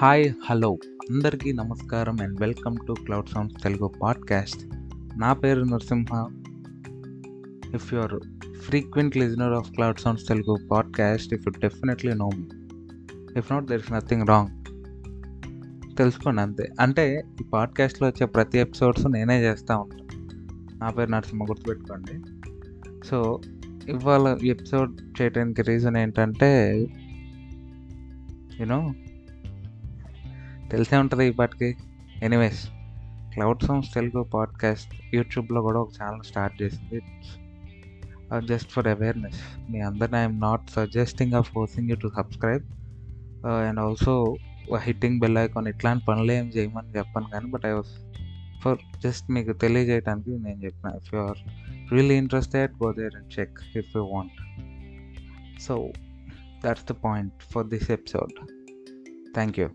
Hi hello. అందరికీ నమస్కారం and welcome to Cloud Sounds Telugu podcast. నా పేరు Narasimha. If you are frequent listener of Cloud Sounds Telugu podcast if you definitely know me if not there is nothing wrong తెలుసుకోండి అంతే. అంటే ఈ పాడ్కాస్ట్లో వచ్చే ప్రతి ఎపిసోడ్స్ నేనే చేస్తూ ఉంటాను నా పేరు నరసింహ గుర్తుపెట్టుకోండి. సో ఇవాళ ఎపిసోడ్ చేయడానికి రీజన్ ఏంటంటే యూనో తెలిసే ఉంటుంది ఇప్పటికి anyways Cloud songs Telugu podcast యూట్యూబ్లో కూడా ఒక ఛానల్ స్టార్ట్ చేసింది. జస్ట్ ఫర్ అవేర్నెస్ మీ అందరిని I'm not suggesting uh forcing you to subscribe and also hitting bell icon ఇట్లాంటి పనులు ఏం చేయమని చెప్పాను కానీ but I was for just మీకు తెలియజేయడానికి నేను చెప్పిన if you are really interested go there and check if you want so that's the point for this episode thank you